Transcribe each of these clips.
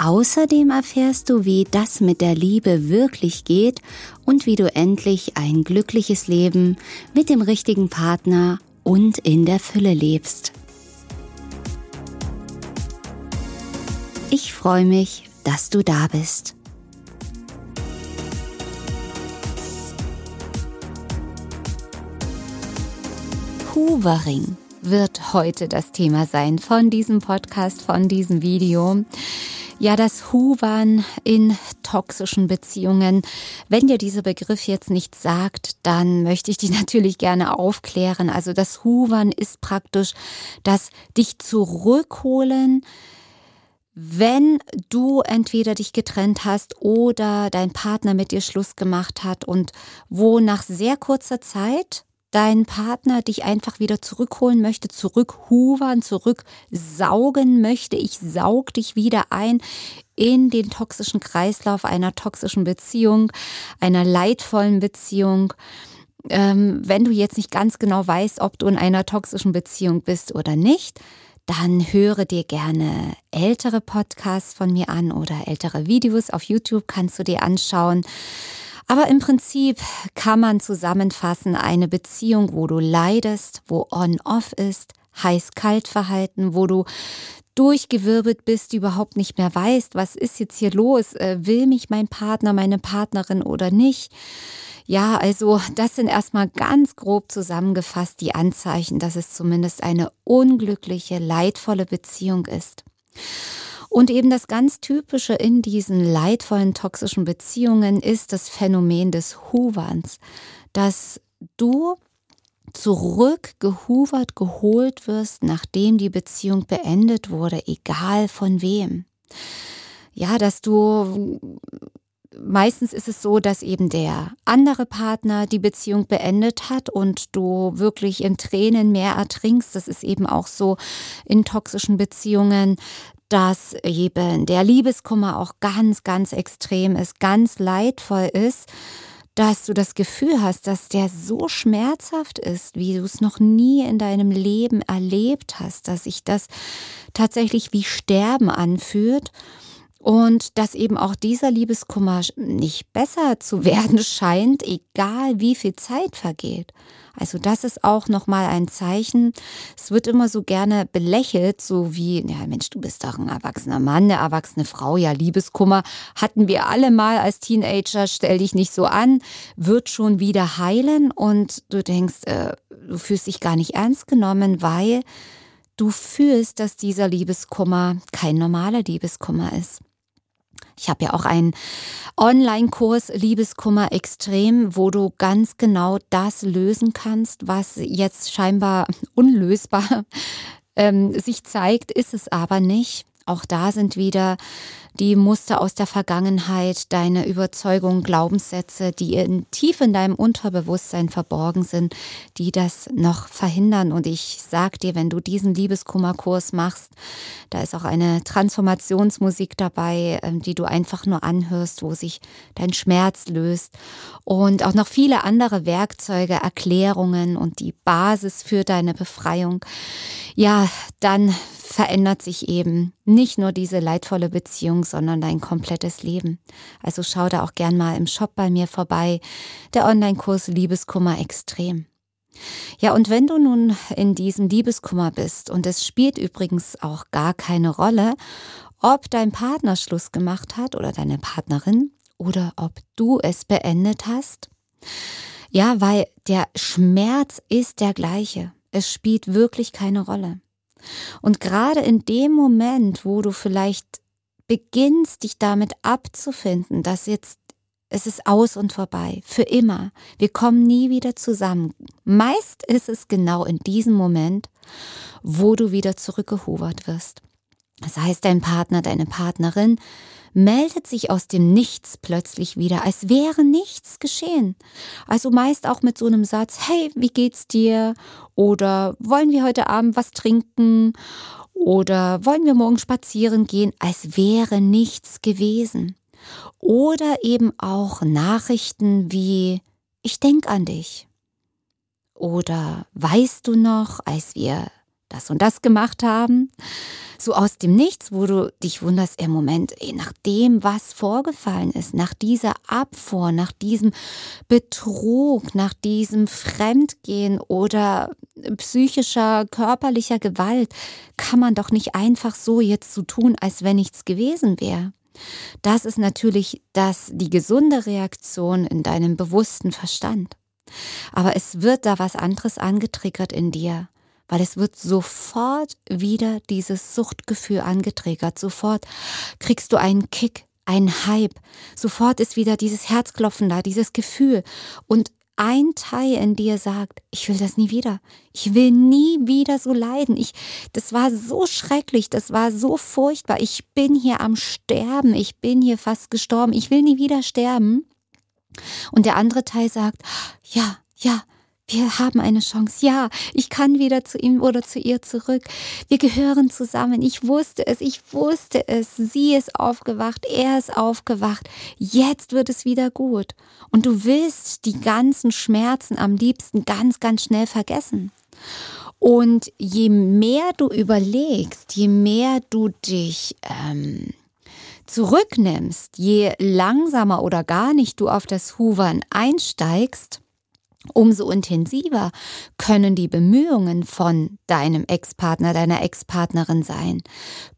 Außerdem erfährst du, wie das mit der Liebe wirklich geht und wie du endlich ein glückliches Leben mit dem richtigen Partner und in der Fülle lebst. Ich freue mich, dass du da bist. Hoovering wird heute das Thema sein von diesem Podcast, von diesem Video. Ja, das Hoovern in toxischen Beziehungen. Wenn dir dieser Begriff jetzt nichts sagt, dann möchte ich dich natürlich gerne aufklären. Also das Hoovern ist praktisch das dich zurückholen, wenn du entweder dich getrennt hast oder dein Partner mit dir Schluss gemacht hat und wo nach sehr kurzer Zeit dein Partner dich einfach wieder zurückholen möchte, zurückhuvern, zurücksaugen möchte. Ich saug dich wieder ein in den toxischen Kreislauf einer toxischen Beziehung, einer leidvollen Beziehung. Ähm, wenn du jetzt nicht ganz genau weißt, ob du in einer toxischen Beziehung bist oder nicht, dann höre dir gerne ältere Podcasts von mir an oder ältere Videos auf YouTube kannst du dir anschauen. Aber im Prinzip kann man zusammenfassen, eine Beziehung, wo du leidest, wo on-off ist, heiß-kalt-Verhalten, wo du durchgewirbelt bist, überhaupt nicht mehr weißt, was ist jetzt hier los, äh, will mich mein Partner, meine Partnerin oder nicht. Ja, also das sind erstmal ganz grob zusammengefasst die Anzeichen, dass es zumindest eine unglückliche, leidvolle Beziehung ist. Und eben das ganz Typische in diesen leidvollen toxischen Beziehungen ist das Phänomen des Hooverns, dass du zurückgehuvert, geholt wirst, nachdem die Beziehung beendet wurde, egal von wem. Ja, dass du meistens ist es so, dass eben der andere Partner die Beziehung beendet hat und du wirklich in Tränen mehr ertrinkst. Das ist eben auch so in toxischen Beziehungen, dass eben der Liebeskummer auch ganz, ganz extrem ist, ganz leidvoll ist, dass du das Gefühl hast, dass der so schmerzhaft ist, wie du es noch nie in deinem Leben erlebt hast, dass sich das tatsächlich wie Sterben anfühlt und dass eben auch dieser Liebeskummer nicht besser zu werden scheint, egal wie viel Zeit vergeht. Also das ist auch nochmal ein Zeichen. Es wird immer so gerne belächelt, so wie, ja Mensch, du bist doch ein erwachsener Mann, eine erwachsene Frau, ja Liebeskummer hatten wir alle mal als Teenager, stell dich nicht so an, wird schon wieder heilen und du denkst, äh, du fühlst dich gar nicht ernst genommen, weil du fühlst, dass dieser Liebeskummer kein normaler Liebeskummer ist. Ich habe ja auch einen Online-Kurs Liebeskummer extrem, wo du ganz genau das lösen kannst, was jetzt scheinbar unlösbar ähm, sich zeigt, ist es aber nicht. Auch da sind wieder die Muster aus der Vergangenheit, deine Überzeugungen, Glaubenssätze, die in, tief in deinem Unterbewusstsein verborgen sind, die das noch verhindern. Und ich sag dir, wenn du diesen Liebeskummerkurs machst, da ist auch eine Transformationsmusik dabei, ähm, die du einfach nur anhörst, wo sich dein Schmerz löst. Und auch noch viele andere Werkzeuge, Erklärungen und die Basis für deine Befreiung. Ja, dann verändert sich eben nicht nur diese leidvolle Beziehung, sondern dein komplettes Leben. Also schau da auch gern mal im Shop bei mir vorbei. Der Online-Kurs Liebeskummer extrem. Ja, und wenn du nun in diesem Liebeskummer bist, und es spielt übrigens auch gar keine Rolle, ob dein Partner Schluss gemacht hat oder deine Partnerin oder ob du es beendet hast. Ja, weil der Schmerz ist der gleiche. Es spielt wirklich keine Rolle. Und gerade in dem Moment, wo du vielleicht beginnst, dich damit abzufinden, dass jetzt es ist aus und vorbei, für immer. Wir kommen nie wieder zusammen. Meist ist es genau in diesem Moment, wo du wieder zurückgehobert wirst. Das heißt, dein Partner, deine Partnerin meldet sich aus dem Nichts plötzlich wieder, als wäre nichts geschehen. Also meist auch mit so einem Satz, hey, wie geht's dir? Oder wollen wir heute Abend was trinken? Oder wollen wir morgen spazieren gehen, als wäre nichts gewesen. Oder eben auch Nachrichten wie, ich denk an dich. Oder weißt du noch, als wir das und das gemacht haben? So aus dem Nichts, wo du dich wunderst, im Moment, ey, nach dem, was vorgefallen ist, nach dieser Abfuhr, nach diesem Betrug, nach diesem Fremdgehen oder psychischer, körperlicher Gewalt, kann man doch nicht einfach so jetzt so tun, als wenn nichts gewesen wäre. Das ist natürlich das, die gesunde Reaktion in deinem bewussten Verstand. Aber es wird da was anderes angetriggert in dir, weil es wird sofort wieder dieses Suchtgefühl angetriggert. Sofort kriegst du einen Kick, einen Hype. Sofort ist wieder dieses Herzklopfen da, dieses Gefühl. Und ein Teil in dir sagt, ich will das nie wieder. Ich will nie wieder so leiden. Ich, das war so schrecklich, das war so furchtbar. Ich bin hier am Sterben, ich bin hier fast gestorben. Ich will nie wieder sterben. Und der andere Teil sagt, ja, ja, wir haben eine Chance. Ja, ich kann wieder zu ihm oder zu ihr zurück. Wir gehören zusammen. Ich wusste es, ich wusste es. Sie ist aufgewacht, er ist aufgewacht. Jetzt wird es wieder gut. Und du willst die ganzen Schmerzen am liebsten ganz, ganz schnell vergessen. Und je mehr du überlegst, je mehr du dich ähm, zurücknimmst, je langsamer oder gar nicht du auf das Hoovern einsteigst, umso intensiver können die Bemühungen von deinem Ex-Partner, deiner Ex-Partnerin sein.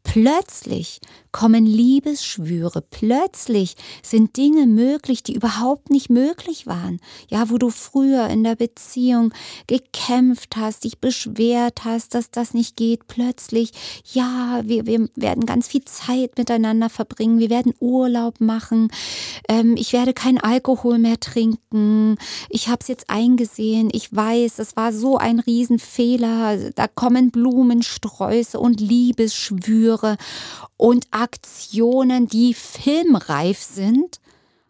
Plötzlich kommen Liebesschwüre, plötzlich sind Dinge möglich, die überhaupt nicht möglich waren. Ja, wo du früher in der Beziehung gekämpft hast, dich beschwert hast, dass das nicht geht, plötzlich, ja, wir, wir werden ganz viel Zeit miteinander verbringen, wir werden Urlaub machen, ähm, ich werde kein Alkohol mehr trinken, ich habe es jetzt eingesehen, ich weiß, es war so ein Riesenfehler, da kommen Blumensträuße und Liebesschwüre. Und Aktionen, die filmreif sind,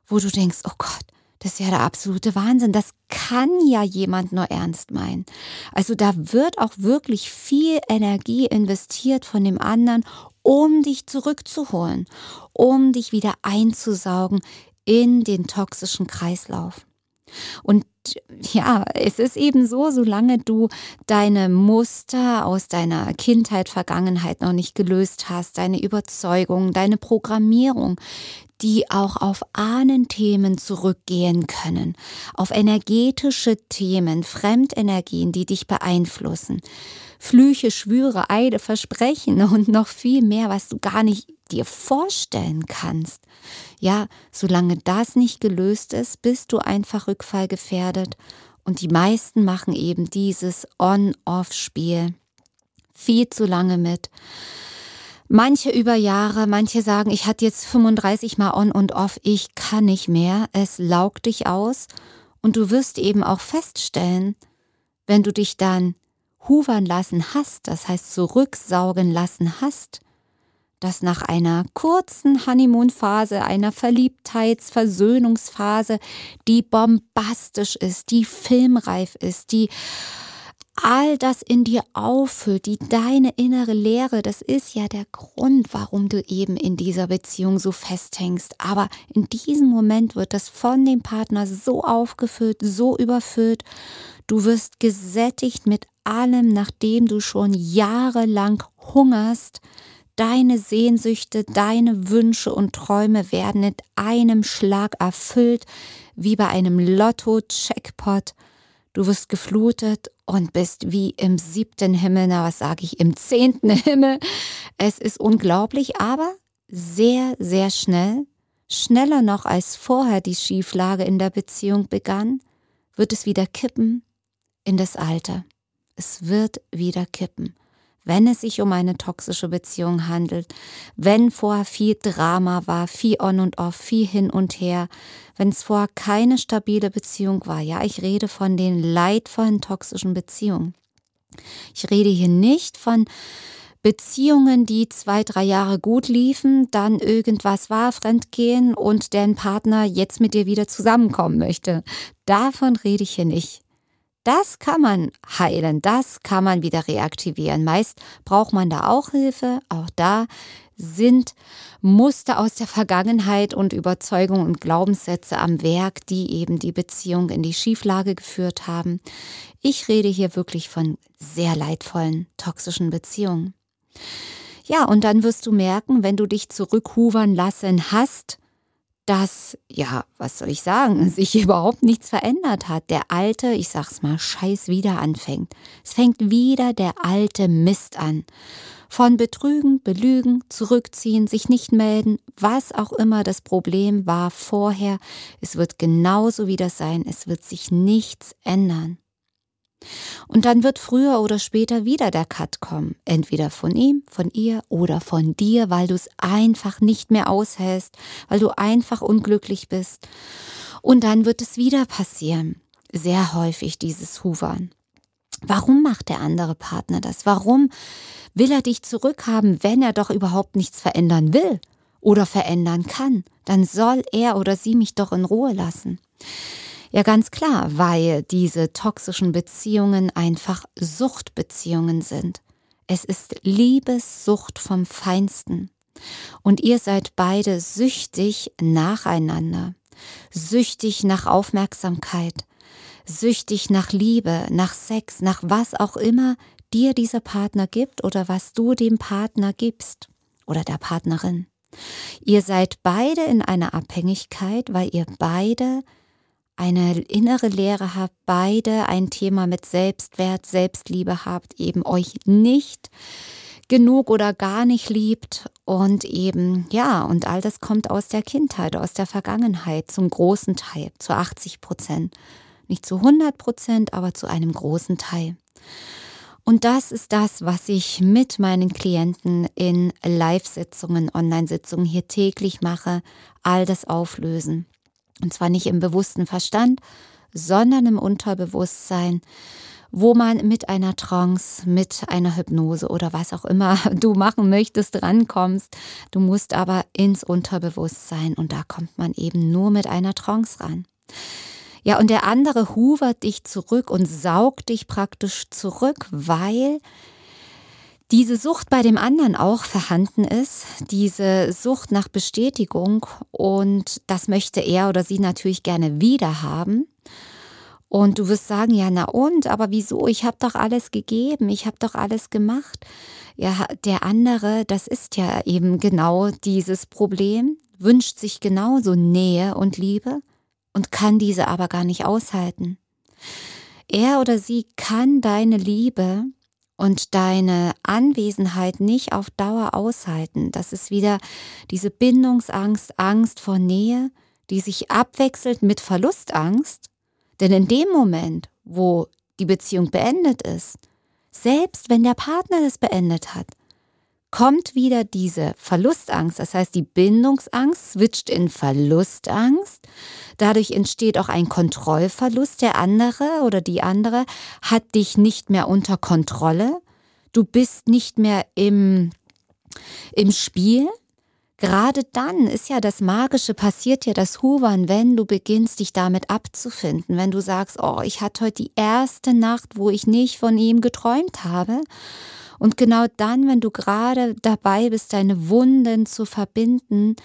wo du denkst, oh Gott, das ist ja der absolute Wahnsinn. Das kann ja jemand nur ernst meinen. Also da wird auch wirklich viel Energie investiert von dem anderen, um dich zurückzuholen, um dich wieder einzusaugen in den toxischen Kreislauf. Und ja, es ist eben so, solange du deine Muster aus deiner Kindheit, Vergangenheit noch nicht gelöst hast, deine Überzeugung, deine Programmierung, die auch auf Ahnenthemen zurückgehen können, auf energetische Themen, Fremdenergien, die dich beeinflussen. Flüche, Schwüre, Eide, Versprechen und noch viel mehr, was du gar nicht dir vorstellen kannst. Ja, solange das nicht gelöst ist, bist du einfach rückfallgefährdet und die meisten machen eben dieses On-Off-Spiel viel zu lange mit. Manche über Jahre, manche sagen, ich hatte jetzt 35 Mal On und Off, ich kann nicht mehr, es laugt dich aus und du wirst eben auch feststellen, wenn du dich dann huvern lassen hast, das heißt zurücksaugen lassen hast, dass nach einer kurzen Honeymoon-Phase, einer Verliebtheits-Versöhnungsphase, die bombastisch ist, die filmreif ist, die all das in dir auffüllt, die deine innere Leere, das ist ja der Grund, warum du eben in dieser Beziehung so festhängst. Aber in diesem Moment wird das von dem Partner so aufgefüllt, so überfüllt. Du wirst gesättigt mit allem, nachdem du schon jahrelang hungerst. Deine Sehnsüchte, deine Wünsche und Träume werden mit einem Schlag erfüllt, wie bei einem Lotto-Checkpot. Du wirst geflutet und bist wie im siebten Himmel, na was sage ich, im zehnten Himmel. Es ist unglaublich, aber sehr, sehr schnell, schneller noch als vorher die Schieflage in der Beziehung begann, wird es wieder kippen in das Alte. Es wird wieder kippen. Wenn es sich um eine toxische Beziehung handelt, wenn vorher viel Drama war, viel on und off, viel hin und her, wenn es vorher keine stabile Beziehung war, ja, ich rede von den leidvollen toxischen Beziehungen. Ich rede hier nicht von Beziehungen, die zwei, drei Jahre gut liefen, dann irgendwas war, Fremdgehen und dein Partner jetzt mit dir wieder zusammenkommen möchte. Davon rede ich hier nicht. Das kann man heilen, das kann man wieder reaktivieren. Meist braucht man da auch Hilfe. Auch da sind Muster aus der Vergangenheit und Überzeugungen und Glaubenssätze am Werk, die eben die Beziehung in die Schieflage geführt haben. Ich rede hier wirklich von sehr leidvollen, toxischen Beziehungen. Ja, und dann wirst du merken, wenn du dich zurückhuvern lassen hast, dass, ja, was soll ich sagen, sich überhaupt nichts verändert hat. Der alte, ich sag's mal, Scheiß wieder anfängt. Es fängt wieder der alte Mist an. Von Betrügen, Belügen, Zurückziehen, sich nicht melden, was auch immer das Problem war vorher, es wird genauso wieder sein, es wird sich nichts ändern. Und dann wird früher oder später wieder der Cut kommen. Entweder von ihm, von ihr oder von dir, weil du es einfach nicht mehr aushältst, weil du einfach unglücklich bist. Und dann wird es wieder passieren. Sehr häufig dieses Huvern. Warum macht der andere Partner das? Warum will er dich zurückhaben, wenn er doch überhaupt nichts verändern will oder verändern kann? Dann soll er oder sie mich doch in Ruhe lassen. Ja, ganz klar, weil diese toxischen Beziehungen einfach Suchtbeziehungen sind. Es ist Liebessucht vom Feinsten. Und ihr seid beide süchtig nacheinander, süchtig nach Aufmerksamkeit, süchtig nach Liebe, nach Sex, nach was auch immer dir dieser Partner gibt oder was du dem Partner gibst oder der Partnerin. Ihr seid beide in einer Abhängigkeit, weil ihr beide eine innere Lehre habt, beide ein Thema mit Selbstwert, Selbstliebe habt, eben euch nicht genug oder gar nicht liebt und eben, ja, und all das kommt aus der Kindheit, aus der Vergangenheit zum großen Teil, zu 80 Prozent. Nicht zu 100 Prozent, aber zu einem großen Teil. Und das ist das, was ich mit meinen Klienten in Live-Sitzungen, Online-Sitzungen hier täglich mache, all das auflösen. Und zwar nicht im bewussten Verstand, sondern im Unterbewusstsein, wo man mit einer Trance, mit einer Hypnose oder was auch immer du machen möchtest, rankommst. Du musst aber ins Unterbewusstsein und da kommt man eben nur mit einer Trance ran. Ja, und der andere huvert dich zurück und saugt dich praktisch zurück, weil diese Sucht bei dem anderen auch vorhanden ist, diese Sucht nach Bestätigung und das möchte er oder sie natürlich gerne wieder haben. Und du wirst sagen, ja, na und, aber wieso? Ich habe doch alles gegeben, ich habe doch alles gemacht. Ja, der andere, das ist ja eben genau dieses Problem, wünscht sich genauso Nähe und Liebe und kann diese aber gar nicht aushalten. Er oder sie kann deine Liebe und deine Anwesenheit nicht auf Dauer aushalten. Das ist wieder diese Bindungsangst, Angst vor Nähe, die sich abwechselt mit Verlustangst. Denn in dem Moment, wo die Beziehung beendet ist, selbst wenn der Partner es beendet hat, kommt wieder diese Verlustangst, das heißt die Bindungsangst switcht in Verlustangst. Dadurch entsteht auch ein Kontrollverlust. Der andere oder die andere hat dich nicht mehr unter Kontrolle. Du bist nicht mehr im, im Spiel. Gerade dann ist ja das Magische, passiert ja das Huvern, wenn du beginnst, dich damit abzufinden. Wenn du sagst, oh, ich hatte heute die erste Nacht, wo ich nicht von ihm geträumt habe. Und genau dann, wenn du gerade dabei bist, deine Wunden zu verbinden,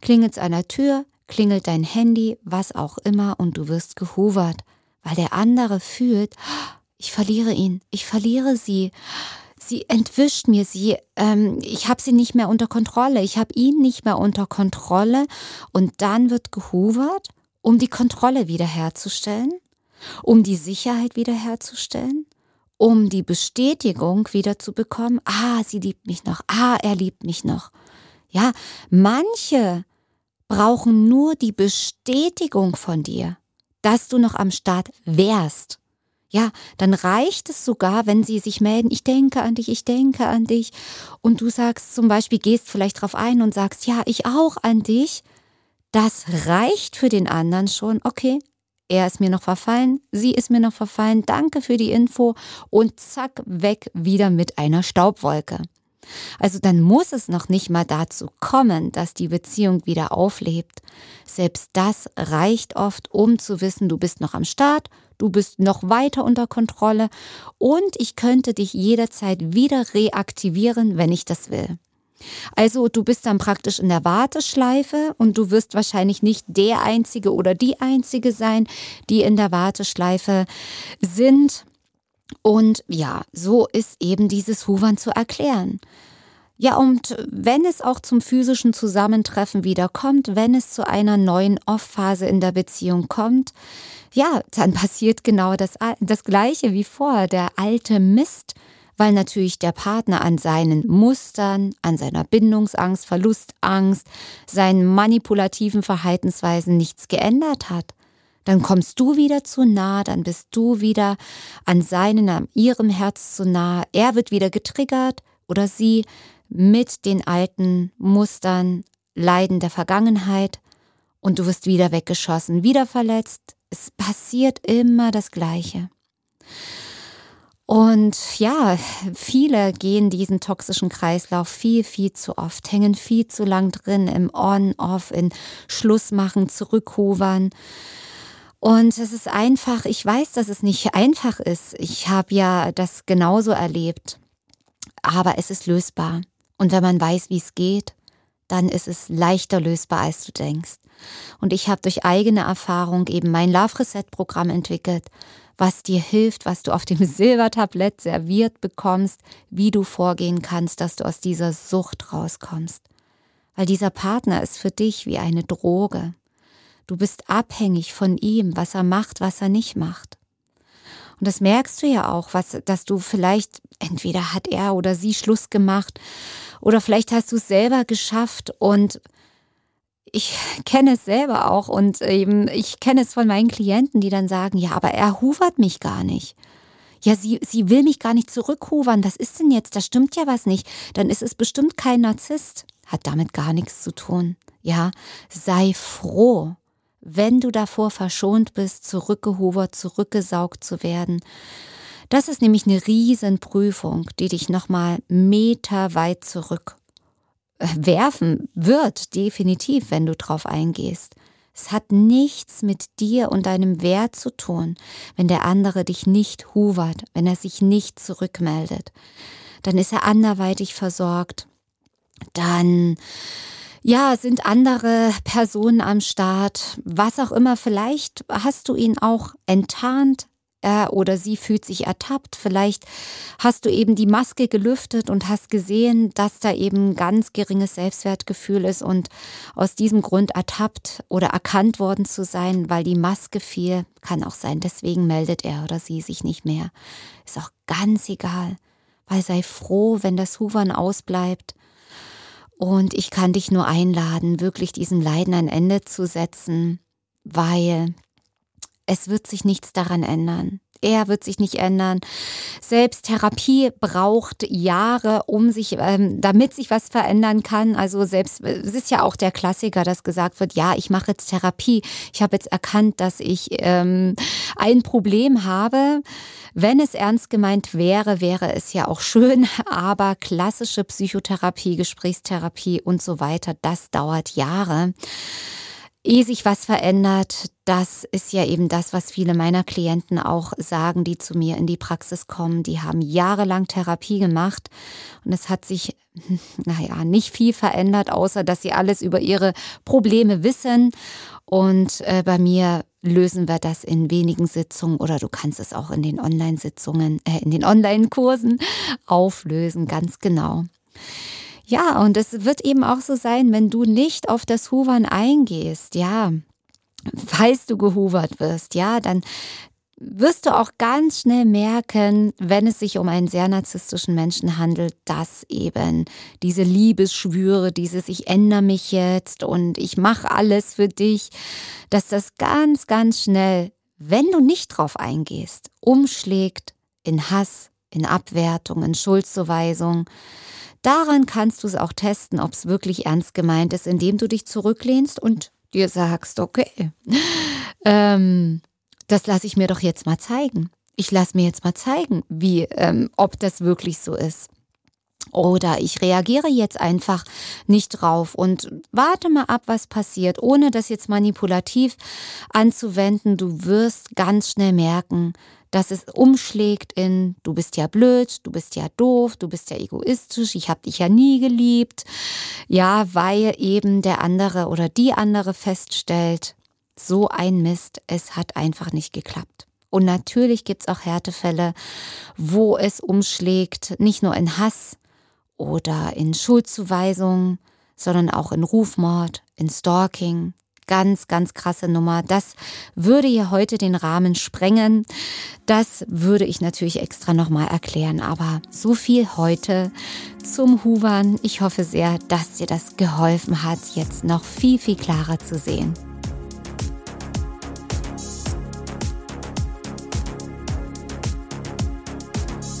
klingelt es an der Tür, klingelt dein Handy, was auch immer, und du wirst gehuvert, weil der andere fühlt, ich verliere ihn, ich verliere sie. Sie entwischt mir sie, ähm, ich habe sie nicht mehr unter Kontrolle, ich habe ihn nicht mehr unter Kontrolle und dann wird gehuvert, um die Kontrolle wiederherzustellen, um die Sicherheit wiederherzustellen um die Bestätigung wieder zu bekommen, ah, sie liebt mich noch, ah, er liebt mich noch. Ja, manche brauchen nur die Bestätigung von dir, dass du noch am Start wärst. Ja, dann reicht es sogar, wenn sie sich melden, ich denke an dich, ich denke an dich. Und du sagst zum Beispiel, gehst vielleicht drauf ein und sagst, ja, ich auch an dich. Das reicht für den anderen schon. Okay, er ist mir noch verfallen, sie ist mir noch verfallen, danke für die Info und zack, weg wieder mit einer Staubwolke. Also dann muss es noch nicht mal dazu kommen, dass die Beziehung wieder auflebt. Selbst das reicht oft, um zu wissen, du bist noch am Start, du bist noch weiter unter Kontrolle und ich könnte dich jederzeit wieder reaktivieren, wenn ich das will. Also du bist dann praktisch in der Warteschleife und du wirst wahrscheinlich nicht der Einzige oder die Einzige sein, die in der Warteschleife sind. Und ja, so ist eben dieses Huvern zu erklären. Ja, und wenn es auch zum physischen Zusammentreffen wieder kommt, wenn es zu einer neuen Off-Phase in der Beziehung kommt, ja, dann passiert genau das, das Gleiche wie vorher. Der alte Mist weil natürlich der Partner an seinen Mustern, an seiner Bindungsangst, Verlustangst, seinen manipulativen Verhaltensweisen nichts geändert hat. Dann kommst du wieder zu nah, dann bist du wieder an seinen, an ihrem Herz zu nah. Er wird wieder getriggert oder sie mit den alten Mustern, Leiden der Vergangenheit und du wirst wieder weggeschossen, wieder verletzt. Es passiert immer das Gleiche. Und ja, viele gehen diesen toxischen Kreislauf viel, viel zu oft, hängen viel zu lang drin im On-Off, in Schlussmachen, Zurückhovern. Und es ist einfach, ich weiß, dass es nicht einfach ist. Ich habe ja das genauso erlebt. Aber es ist lösbar. Und wenn man weiß, wie es geht, dann ist es leichter lösbar, als du denkst. Und ich habe durch eigene Erfahrung eben mein Love Reset Programm entwickelt, was dir hilft, was du auf dem Silbertablett serviert bekommst, wie du vorgehen kannst, dass du aus dieser Sucht rauskommst. Weil dieser Partner ist für dich wie eine Droge. Du bist abhängig von ihm, was er macht, was er nicht macht. Und das merkst du ja auch, was, dass du vielleicht, entweder hat er oder sie Schluss gemacht, oder vielleicht hast du es selber geschafft und ich kenne es selber auch und eben ich kenne es von meinen Klienten, die dann sagen, ja, aber er huvert mich gar nicht. Ja, sie, sie will mich gar nicht zurückhuvern. Was ist denn jetzt? Da stimmt ja was nicht. Dann ist es bestimmt kein Narzisst. Hat damit gar nichts zu tun. Ja, sei froh, wenn du davor verschont bist, zurückgehuvert, zurückgesaugt zu werden. Das ist nämlich eine Riesenprüfung, die dich nochmal meterweit zurück werfen wird, definitiv, wenn du drauf eingehst. Es hat nichts mit dir und deinem Wert zu tun, wenn der andere dich nicht huvert, wenn er sich nicht zurückmeldet. Dann ist er anderweitig versorgt. Dann ja, sind andere Personen am Start, was auch immer. Vielleicht hast du ihn auch enttarnt, er oder sie fühlt sich ertappt. Vielleicht hast du eben die Maske gelüftet und hast gesehen, dass da eben ganz geringes Selbstwertgefühl ist und aus diesem Grund ertappt oder erkannt worden zu sein, weil die Maske fiel, kann auch sein. Deswegen meldet er oder sie sich nicht mehr. Ist auch ganz egal, weil sei froh, wenn das Huvern ausbleibt. Und ich kann dich nur einladen, wirklich diesem Leiden ein Ende zu setzen, weil es wird sich nichts daran ändern. Er wird sich nicht ändern. Selbst Therapie braucht Jahre, um sich, ähm, damit sich was verändern kann. Also selbst, es ist ja auch der Klassiker, dass gesagt wird, ja, ich mache jetzt Therapie. Ich habe jetzt erkannt, dass ich ähm, ein Problem habe. Wenn es ernst gemeint wäre, wäre es ja auch schön, aber klassische Psychotherapie, Gesprächstherapie und so weiter, das dauert Jahre ehe sich was verändert, das ist ja eben das, was viele meiner Klienten auch sagen, die zu mir in die Praxis kommen. Die haben jahrelang Therapie gemacht und es hat sich, naja, nicht viel verändert, außer dass sie alles über ihre Probleme wissen. Und äh, bei mir lösen wir das in wenigen Sitzungen oder du kannst es auch in den Online-Sitzungen, äh, in den Online-Kursen auflösen, ganz genau. Ja, und es wird eben auch so sein, wenn du nicht auf das Huvern eingehst, ja, falls du gehuvert wirst, ja, dann wirst du auch ganz schnell merken, wenn es sich um einen sehr narzisstischen Menschen handelt, dass eben diese Liebesschwüre, dieses Ich ändere mich jetzt und ich mache alles für dich, dass das ganz, ganz schnell, wenn du nicht drauf eingehst, umschlägt in Hass, in Abwertung, in Schuldzuweisung, Daran kannst du es auch testen, ob es wirklich ernst gemeint ist, indem du dich zurücklehnst und dir sagst, okay, ähm, das lasse ich mir doch jetzt mal zeigen. Ich lasse mir jetzt mal zeigen, wie, ähm, ob das wirklich so ist. Oder ich reagiere jetzt einfach nicht drauf und warte mal ab, was passiert, ohne das jetzt manipulativ anzuwenden. Du wirst ganz schnell merken, dass es umschlägt in, du bist ja blöd, du bist ja doof, du bist ja egoistisch, ich habe dich ja nie geliebt. Ja, weil eben der andere oder die andere feststellt, so ein Mist, es hat einfach nicht geklappt. Und natürlich gibt's auch Härtefälle, wo es umschlägt, nicht nur in Hass oder in Schuldzuweisung, sondern auch in Rufmord, in Stalking, ganz, ganz krasse Nummer. Das würde hier heute den Rahmen sprengen. Das würde ich natürlich extra nochmal erklären. Aber so viel heute zum Huvern. Ich hoffe sehr, dass dir das geholfen hat, jetzt noch viel, viel klarer zu sehen.